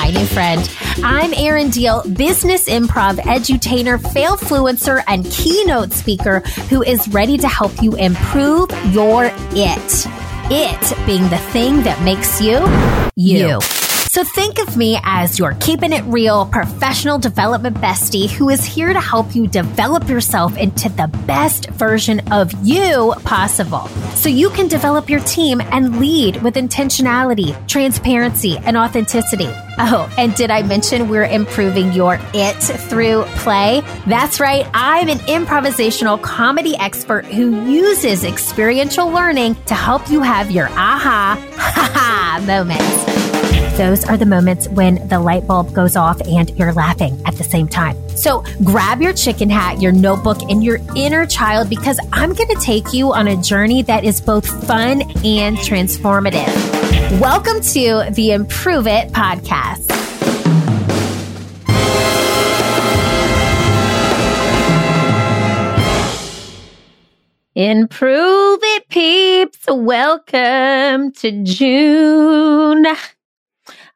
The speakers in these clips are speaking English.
Hi, new friend. I'm Erin Diehl, business improv edutainer, fail fluencer, and keynote speaker who is ready to help you improve your it. It being the thing that makes you you. you. So think of me as your keeping it real professional development bestie who is here to help you develop yourself into the best version of you possible. So you can develop your team and lead with intentionality, transparency, and authenticity. Oh, and did I mention we're improving your it through play? That's right. I'm an improvisational comedy expert who uses experiential learning to help you have your aha, ha ha moments. Those are the moments when the light bulb goes off and you're laughing at the same time. So grab your chicken hat, your notebook, and your inner child because I'm going to take you on a journey that is both fun and transformative. Welcome to the Improve It podcast. Improve it, peeps. Welcome to June.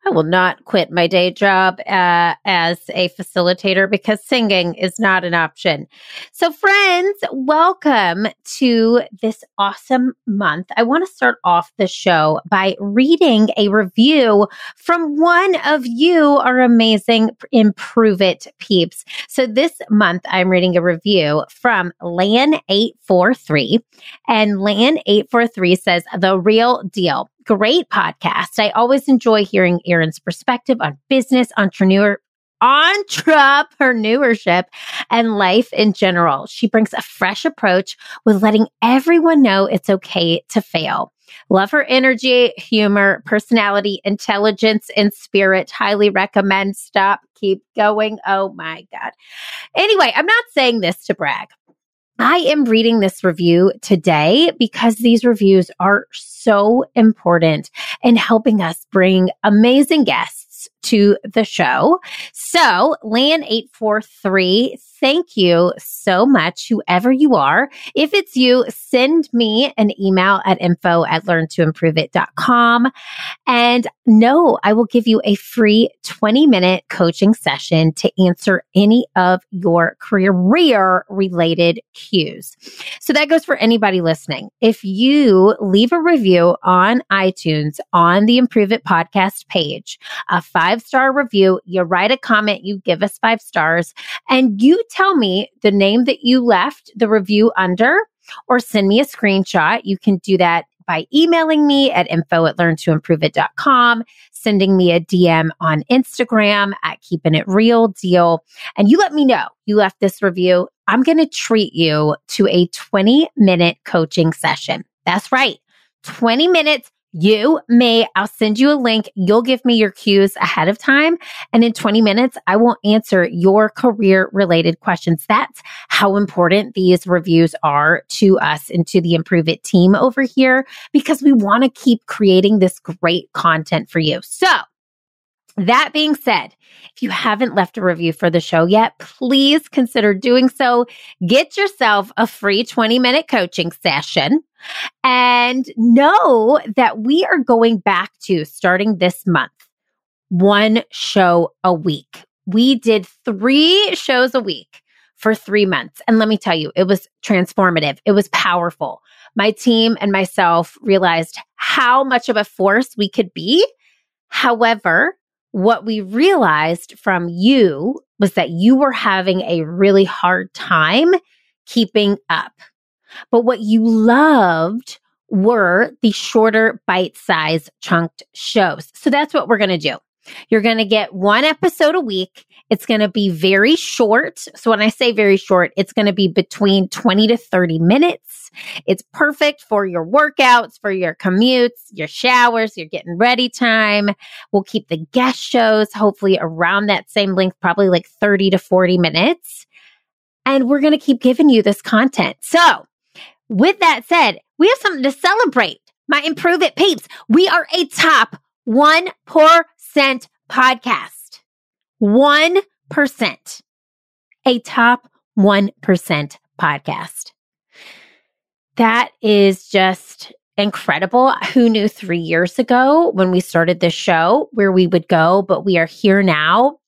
I will not quit my day job uh, as a facilitator because singing is not an option. So, friends, welcome to this awesome month. I want to start off the show by reading a review from one of you, our amazing Improve It peeps. So, this month, I'm reading a review from Lan843, and Lan843 says, The real deal great podcast. I always enjoy hearing Erin's perspective on business, entrepreneur, entrepreneurship and life in general. She brings a fresh approach with letting everyone know it's okay to fail. Love her energy, humor, personality, intelligence, and spirit. Highly recommend. Stop, keep going. Oh my God. Anyway, I'm not saying this to brag. I am reading this review today because these reviews are so important in helping us bring amazing guests to the show. So, Lan843, thank you so much, whoever you are. If it's you, send me an email at info at learntoimproveit.com. And no, I will give you a free 20 minute coaching session to answer any of your career related cues. So that goes for anybody listening. If you leave a review on iTunes on the Improve It podcast page, a five star review, you write a comment, you give us five stars, and you tell me the name that you left the review under or send me a screenshot. You can do that by emailing me at info at learntoimproveit.com, sending me a DM on Instagram at keeping it real deal. And you let me know you left this review. I'm going to treat you to a 20 minute coaching session. That's right. 20 minutes you may, I'll send you a link. You'll give me your cues ahead of time. And in 20 minutes, I will answer your career related questions. That's how important these reviews are to us and to the Improve It team over here because we want to keep creating this great content for you. So that being said, if you haven't left a review for the show yet, please consider doing so. Get yourself a free 20 minute coaching session and know that we are going back to starting this month, one show a week. We did three shows a week for three months. And let me tell you, it was transformative. It was powerful. My team and myself realized how much of a force we could be. However, what we realized from you was that you were having a really hard time keeping up. But what you loved were the shorter bite size chunked shows. So that's what we're going to do. You're going to get one episode a week. It's going to be very short. So when I say very short, it's going to be between 20 to 30 minutes. It's perfect for your workouts, for your commutes, your showers, your getting ready time. We'll keep the guest shows hopefully around that same length, probably like 30 to 40 minutes. And we're going to keep giving you this content. So with that said, we have something to celebrate. My Improve It peeps. We are a top 1% podcast. 1%. A top 1% podcast. That is just incredible. Who knew three years ago when we started this show where we would go, but we are here now.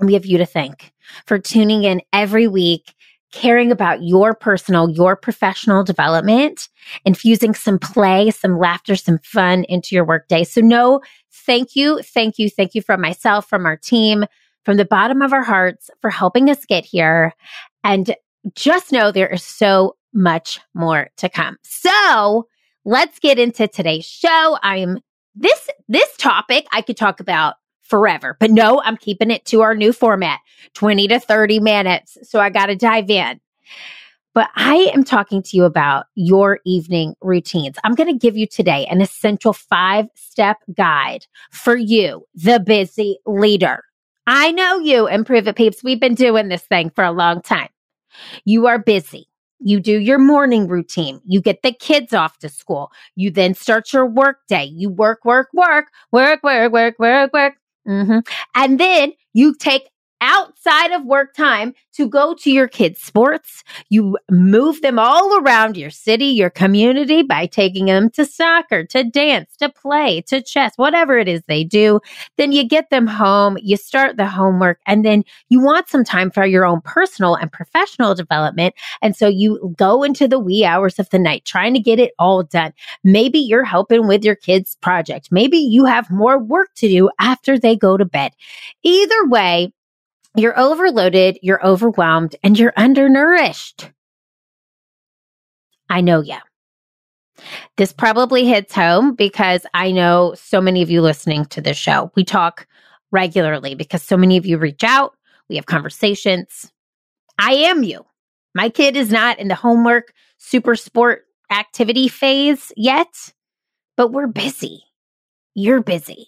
We have you to thank for tuning in every week, caring about your personal, your professional development, infusing some play, some laughter, some fun into your workday. So no, thank you. Thank you. Thank you from myself, from our team, from the bottom of our hearts for helping us get here. And just know there is so much more to come. So let's get into today's show. I'm this, this topic I could talk about forever, but no, I'm keeping it to our new format, 20 to 30 minutes. So I got to dive in. But I am talking to you about your evening routines. I'm going to give you today an essential five step guide for you, the busy leader. I know you, Improve It Peeps. We've been doing this thing for a long time. You are busy. You do your morning routine. You get the kids off to school. You then start your work day. You work, work, work, work, work, work, work, work. Mm-hmm. And then you take outside of work time to go to your kids' sports. You move them all around your city, your community by taking them to soccer, to dance, to play, to chess, whatever it is they do. Then you get them home, you start the homework, and then you want some time for your own personal and professional development. And so you go into the wee hours of the night trying to get it all done. Maybe you're helping with your kids' project. Maybe you have more work to do after they go to bed. Either way, you're overloaded, you're overwhelmed, and you're undernourished. I know ya. This probably hits home because I know so many of you listening to this show. We talk regularly because so many of you reach out, we have conversations. I am you. My kid is not in the homework super sport activity phase yet, but we're busy. You're busy.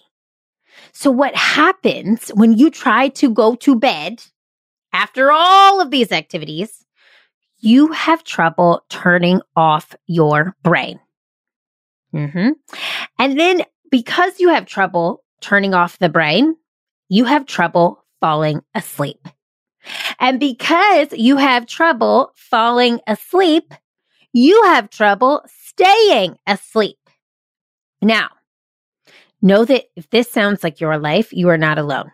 So, what happens when you try to go to bed after all of these activities? You have trouble turning off your brain. Mm-hmm. And then, because you have trouble turning off the brain, you have trouble falling asleep. And because you have trouble falling asleep, you have trouble staying asleep. Now, Know that if this sounds like your life, you are not alone.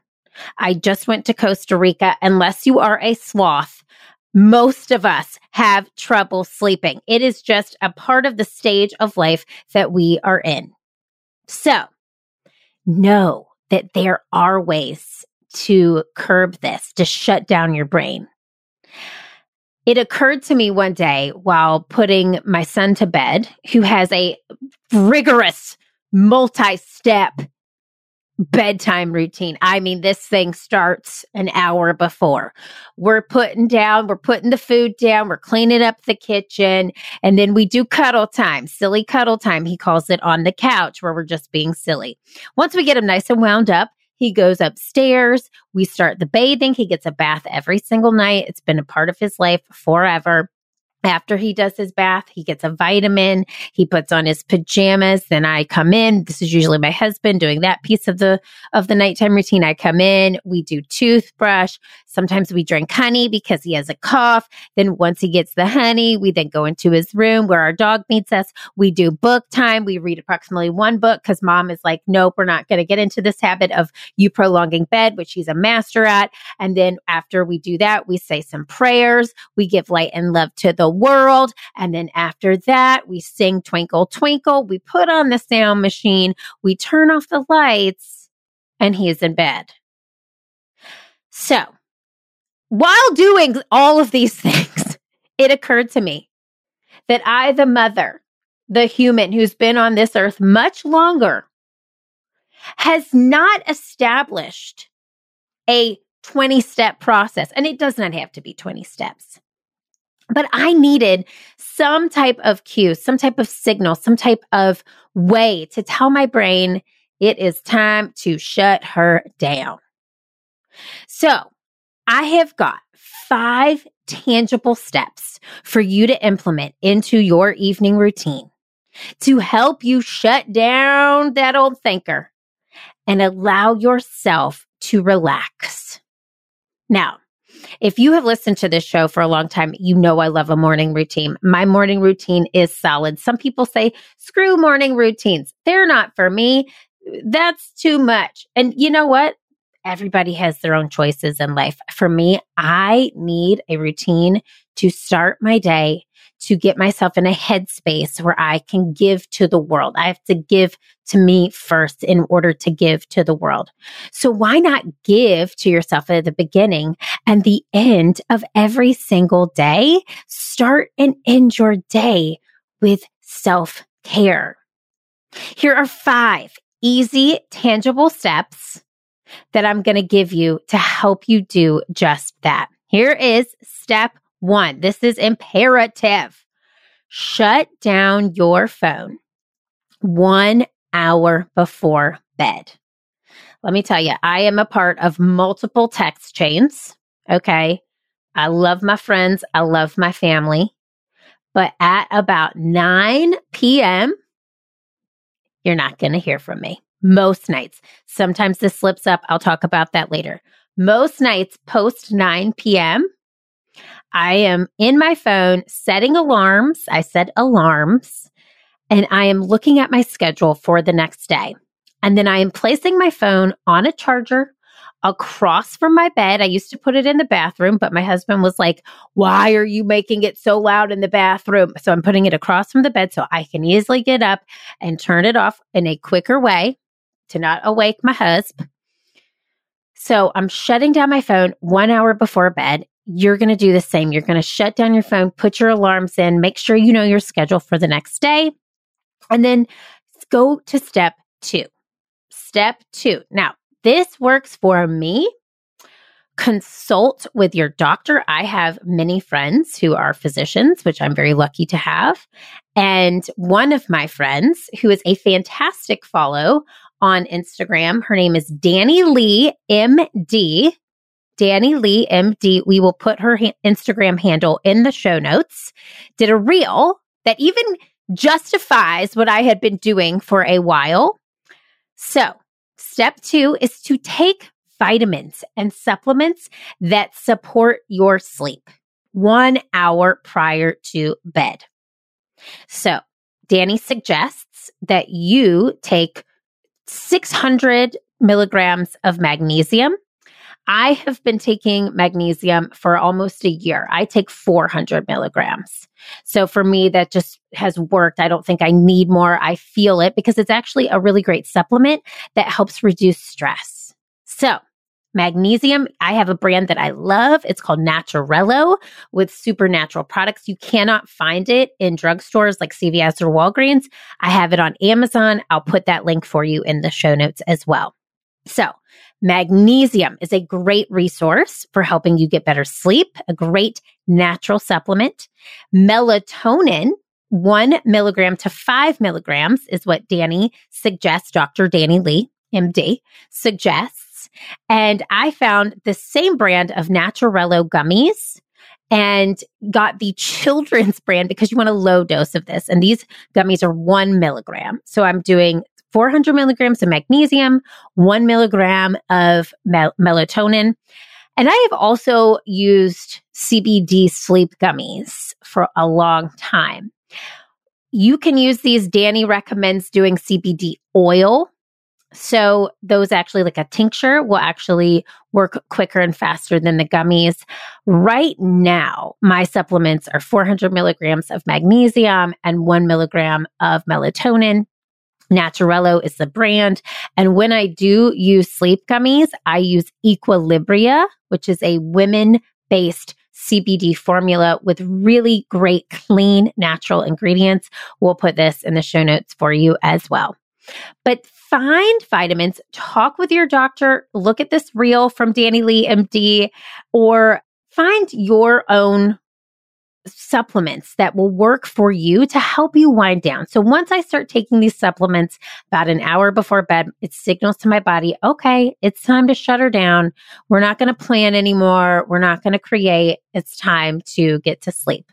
I just went to Costa Rica. Unless you are a sloth, most of us have trouble sleeping. It is just a part of the stage of life that we are in. So know that there are ways to curb this, to shut down your brain. It occurred to me one day while putting my son to bed, who has a rigorous multi step bedtime routine. I mean, this thing starts an hour before. We're putting down, we're putting the food down, we're cleaning up the kitchen, and then we do cuddle time, silly cuddle time. He calls it on the couch where we're just being silly. Once we get him nice and wound up, he goes upstairs. We start the bathing. He gets a bath every single night. It's been a part of his life forever. After he does his bath, he gets a vitamin. He puts on his pajamas. Then I come in. This is usually my husband doing that piece of the of the nighttime routine. I come in. We do toothbrush. Sometimes we drink honey because he has a cough. Then once he gets the honey, we then go into his room where our dog meets us. We do book time. We read approximately one book because mom is like, nope, we're not going to get into this habit of you prolonging bed, which he's a master at. And then after we do that, we say some prayers. We give light and love to the world. And then after that, we sing Twinkle, Twinkle. We put on the sound machine. We turn off the lights and he is in bed. So while doing all of these things, it occurred to me that I, the mother, the human who's been on this earth much longer, has not established a 20 step process. And it does not have to be 20 steps. But I needed some type of cue, some type of signal, some type of way to tell my brain it is time to shut her down. So I have got five tangible steps for you to implement into your evening routine to help you shut down that old thinker and allow yourself to relax. Now, If you have listened to this show for a long time, you know I love a morning routine. My morning routine is solid. Some people say, screw morning routines. They're not for me. That's too much. And you know what? Everybody has their own choices in life. For me, I need a routine to start my day to get myself in a headspace where I can give to the world. I have to give to me first in order to give to the world. So why not give to yourself at the beginning and the end of every single day? Start and end your day with self care. Here are five easy, tangible steps that I'm going to give you to help you do just that. Here is step one. This is imperative. Shut down your phone one hour before bed. Let me tell you, I am a part of multiple text chains. Okay. I love my friends. I love my family. But at about 9 p.m., you're not going to hear from me. Most nights. Sometimes this slips up. I'll talk about that later. Most nights post 9 p.m., I am in my phone setting alarms. I set alarms and I am looking at my schedule for the next day. And then I am placing my phone on a charger across from my bed. I used to put it in the bathroom, but my husband was like, Why are you making it so loud in the bathroom? So I'm putting it across from the bed so I can easily get up and turn it off in a quicker way to not awake my husband. So I'm shutting down my phone one hour before bed you're going to do the same. You're going to shut down your phone, put your alarms in, make sure you know your schedule for the next day, and then go to step two. Step two. Now, this works for me. Consult with your doctor. I have many friends who are physicians, which I'm very lucky to have. And one of my friends, who is a fantastic follow on Instagram, her name is Danny Lee, MD. Dani Lee, MD. We will put her ha- Instagram handle in the show notes. Did a reel that even justifies what I had been doing for a while. So, step two is to take vitamins and supplements that support your sleep one hour prior to bed. So, Danny suggests that you take 600 milligrams of magnesium I have been taking magnesium for almost a year. I take 400 milligrams. So for me, that just has worked. I don't think I need more. I feel it because it's actually a really great supplement that helps reduce stress. So magnesium, I have a brand that I love. It's called Naturello with supernatural products. You cannot find it in drugstores like CVS or Walgreens. I have it on Amazon. I'll put that link for you in the show notes as well. So Magnesium is a great resource for helping you get better sleep, a great natural supplement. Melatonin, one milligram to five milligrams is what Danny suggests, Dr. Danny Lee, MD, suggests. And I found the same brand of Naturello gummies and got the children's brand because you want a low dose of this. And these gummies are one milligram. So I'm doing 400 milligrams of magnesium, one milligram of mel- melatonin. And I have also used CBD sleep gummies for a long time. You can use these. Danny recommends doing CBD oil. So those actually like a tincture will actually work quicker and faster than the gummies. Right now, my supplements are 400 milligrams of magnesium and one milligram of melatonin. Naturello is the brand. And when I do use sleep gummies, I use Equilibria, which is a women based CBD formula with really great, clean, natural ingredients. We'll put this in the show notes for you as well. But find vitamins, talk with your doctor, look at this reel from Danny Lee MD, or find your own supplements that will work for you to help you wind down. So once I start taking these supplements about an hour before bed, it signals to my body, okay, it's time to shut her down. We're not going to plan anymore. We're not going to create. It's time to get to sleep.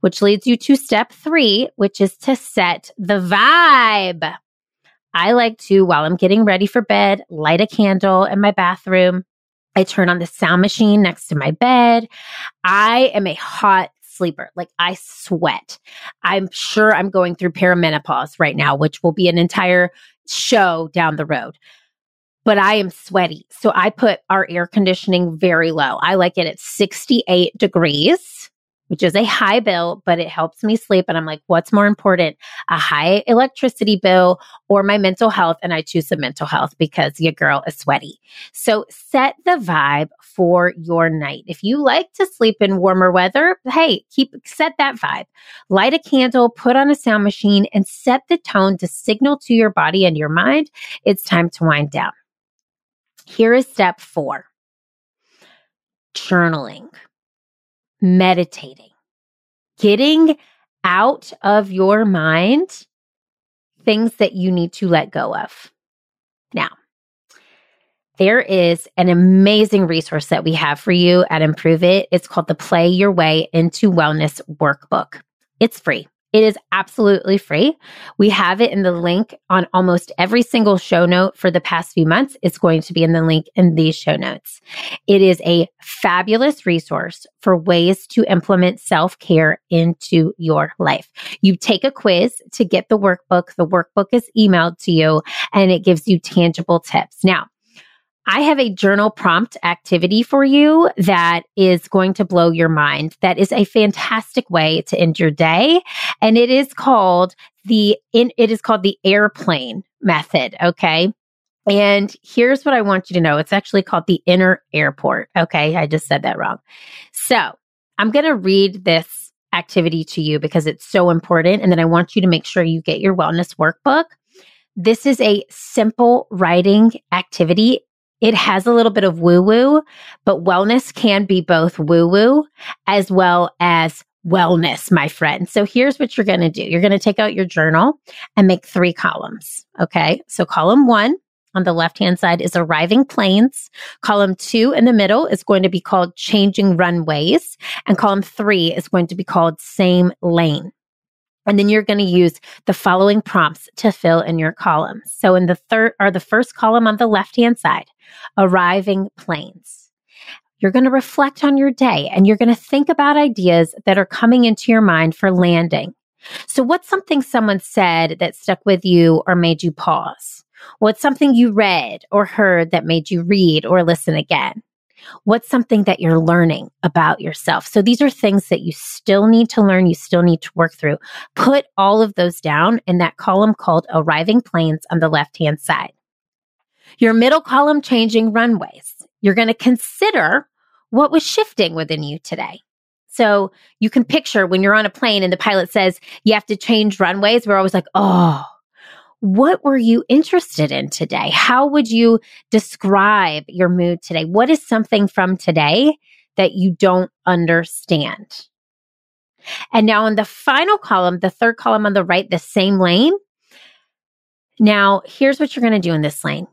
Which leads you to step three, which is to set the vibe. I like to, while I'm getting ready for bed, light a candle in my bathroom, I turn on the sound machine next to my bed. I am a hot sleeper. Like I sweat. I'm sure I'm going through perimenopause right now, which will be an entire show down the road. But I am sweaty. So I put our air conditioning very low. I like it at 68 degrees which is a high bill, but it helps me sleep. And I'm like, what's more important, a high electricity bill or my mental health? And I choose the mental health because your girl is sweaty. So set the vibe for your night. If you like to sleep in warmer weather, hey, keep set that vibe. Light a candle, put on a sound machine, and set the tone to signal to your body and your mind it's time to wind down. Here is step four journaling meditating, getting out of your mind things that you need to let go of. Now, there is an amazing resource that we have for you at Improve It. It's called the Play Your Way into Wellness Workbook. It's free. It is absolutely free. We have it in the link on almost every single show note for the past few months. It's going to be in the link in these show notes. It is a fabulous resource for ways to implement self care into your life. You take a quiz to get the workbook. The workbook is emailed to you and it gives you tangible tips. Now, I have a journal prompt activity for you that is going to blow your mind. That is a fantastic way to end your day. And it is called the, it is called the airplane method. Okay. And here's what I want you to know. It's actually called the inner airport. Okay. I just said that wrong. So I'm going to read this activity to you because it's so important. And then I want you to make sure you get your wellness workbook. This is a simple writing activity it has a little bit of woo woo, but wellness can be both woo woo as well as wellness, my friend. So here's what you're going to do. You're going to take out your journal and make three columns. Okay. So column one on the left hand side is arriving planes. Column two in the middle is going to be called changing runways. And column three is going to be called same lane. And then you're going to use the following prompts to fill in your columns. So in the third or the first column on the left hand side, arriving planes. You're going to reflect on your day and you're going to think about ideas that are coming into your mind for landing. So what's something someone said that stuck with you or made you pause? What's something you read or heard that made you read or listen again? What's something that you're learning about yourself? So these are things that you still need to learn, you still need to work through. Put all of those down in that column called arriving planes on the left hand side. Your middle column changing runways. You're going to consider what was shifting within you today. So you can picture when you're on a plane and the pilot says you have to change runways. We're always like, oh, what were you interested in today? How would you describe your mood today? What is something from today that you don't understand? And now in the final column, the third column on the right, the same lane. Now, here's what you're going to do in this lane.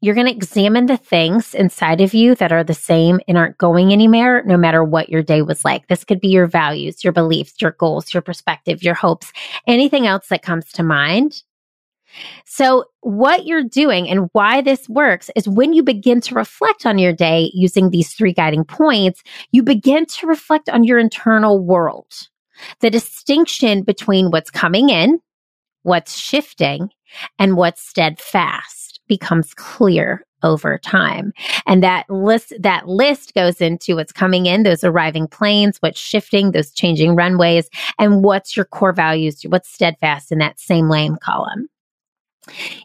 You're going to examine the things inside of you that are the same and aren't going anywhere, no matter what your day was like. This could be your values, your beliefs, your goals, your perspective, your hopes, anything else that comes to mind. So, what you're doing and why this works is when you begin to reflect on your day using these three guiding points, you begin to reflect on your internal world. The distinction between what's coming in, what's shifting, and what's steadfast becomes clear over time. And that list, that list goes into what's coming in, those arriving planes, what's shifting, those changing runways, and what's your core values, what's steadfast in that same lane column.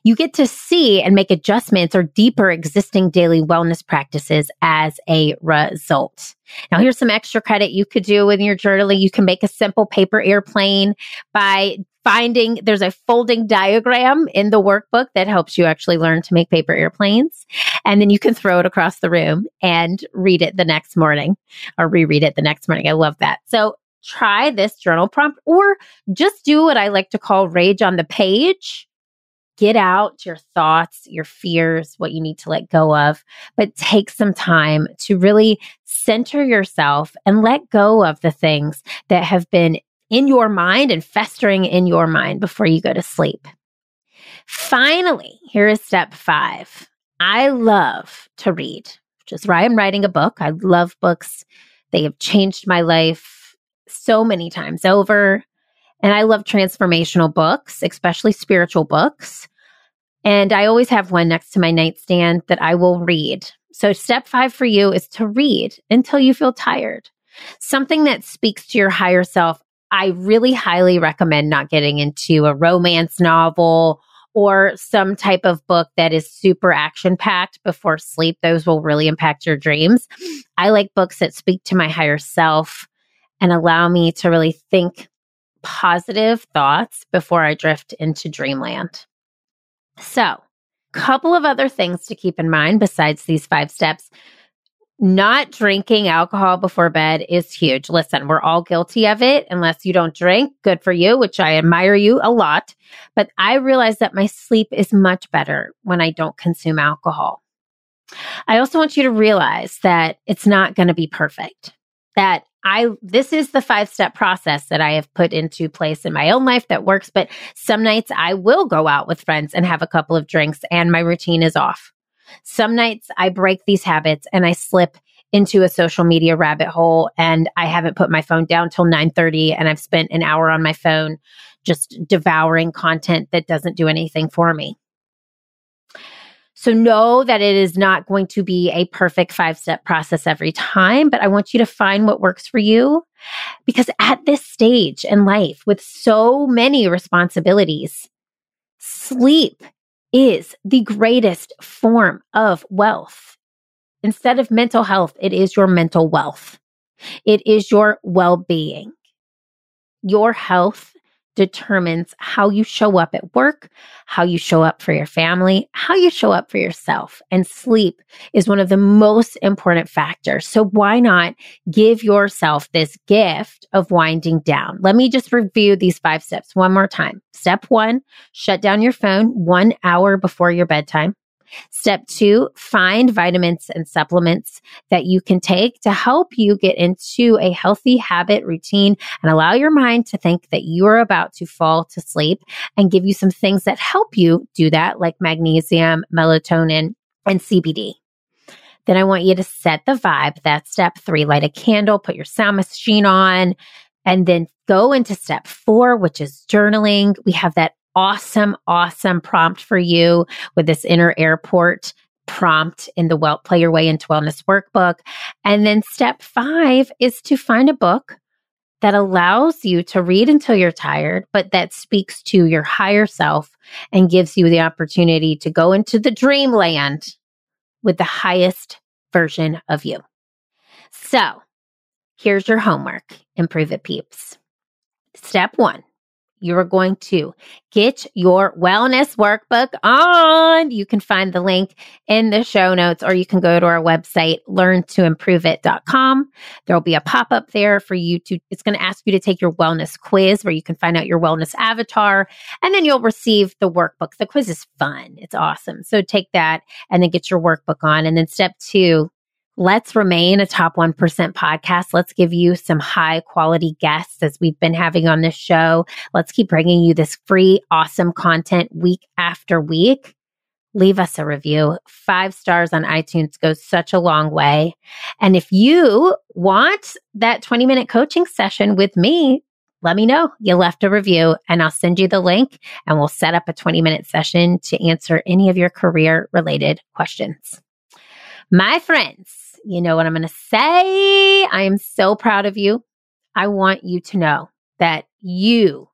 You get to see and make adjustments or deeper existing daily wellness practices as a result. Now, here's some extra credit you could do with your journaling. You can make a simple paper airplane by finding there's a folding diagram in the workbook that helps you actually learn to make paper airplanes. And then you can throw it across the room and read it the next morning or reread it the next morning. I love that. So try this journal prompt or just do what I like to call rage on the page get out your thoughts, your fears, what you need to let go of, but take some time to really center yourself and let go of the things that have been in your mind and festering in your mind before you go to sleep. Finally, here is step five. I love to read. which is why I'm writing a book. I love books. They have changed my life so many times over. And I love transformational books, especially spiritual books. And I always have one next to my nightstand that I will read. So, step five for you is to read until you feel tired. Something that speaks to your higher self. I really highly recommend not getting into a romance novel or some type of book that is super action packed before sleep. Those will really impact your dreams. I like books that speak to my higher self and allow me to really think positive thoughts before I drift into dreamland. So, couple of other things to keep in mind besides these five steps not drinking alcohol before bed is huge. Listen, we're all guilty of it unless you don't drink. Good for you, which I admire you a lot. But I realize that my sleep is much better when I don't consume alcohol. I also want you to realize that it's not going to be perfect. That I, this is the five step process that I have put into place in my own life that works. But some nights I will go out with friends and have a couple of drinks and my routine is off. Some nights I break these habits and I slip into a social media rabbit hole and I haven't put my phone down till 9:30 and I've spent an hour on my phone just devouring content that doesn't do anything for me. So know that it is not going to be a perfect five step process every time, but I want you to find what works for you because at this stage in life with so many responsibilities, sleep is the greatest form of wealth. Instead of mental health, it is your mental wealth. It is your well being. Your health determines how you show up at work, how you show up for your family, how you show up for yourself. And sleep is one of the most important factors. So why not give yourself this gift of winding down? Let me just review these five steps one more time. Step one, shut down your phone one hour before your bedtime. Step two, find vitamins and supplements that you can take to help you get into a healthy habit routine and allow your mind to think that you're about to fall to sleep and give you some things that help you do that, like magnesium, melatonin, and CBD. Then I want you to set the vibe. That's step three. Light a candle, put your sound machine on, and then go into step four, which is journaling. We have that awesome, awesome prompt for you with this inner airport prompt in the well play your way into wellness workbook. And then step five is to find a book that allows you to read until you're tired, but that speaks to your higher self and gives you the opportunity to go into the dreamland with the highest version of you. So here's your homework. Improve it, peeps. Step one you're going to get your wellness workbook on. You can find the link in the show notes or you can go to our website, learntoimproveit.com. There'll be a pop up there for you to, it's going to ask you to take your wellness quiz where you can find out your wellness avatar and then you'll receive the workbook. The quiz is fun. It's awesome. So take that and then get your workbook on. And then step two, Let's remain a top 1% podcast. Let's give you some high quality guests as we've been having on this show. Let's keep bringing you this free, awesome content week after week. Leave us a review. Five stars on iTunes goes such a long way. And if you want that 20 minute coaching session with me, let me know you left a review and I'll send you the link and we'll set up a 20 minute session to answer any of your career related questions. My friends, you know what I'm going to say? I am so proud of you. I want you to know that you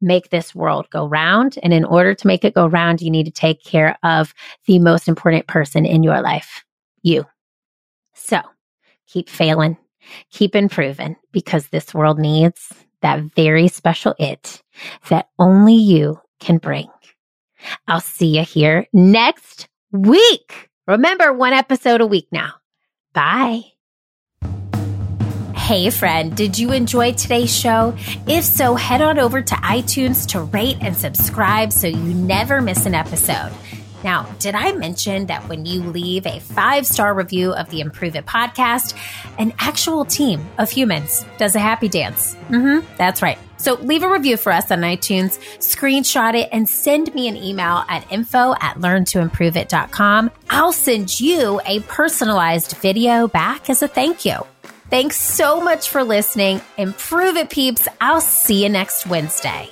make this world go round. And in order to make it go round, you need to take care of the most important person in your life, you. So keep failing, keep improving because this world needs that very special it that only you can bring. I'll see you here next week. Remember, one episode a week now. Bye. Hey, friend, did you enjoy today's show? If so, head on over to iTunes to rate and subscribe so you never miss an episode. Now, did I mention that when you leave a five star review of the Improve It podcast, an actual team of humans does a happy dance? Mm-hmm, that's right So leave a review for us on iTunes, screenshot it, and send me an email at info at learntoimproveit.com. I'll send you a personalized video back as a thank you. Thanks so much for listening. Improve it, peeps. I'll see you next Wednesday.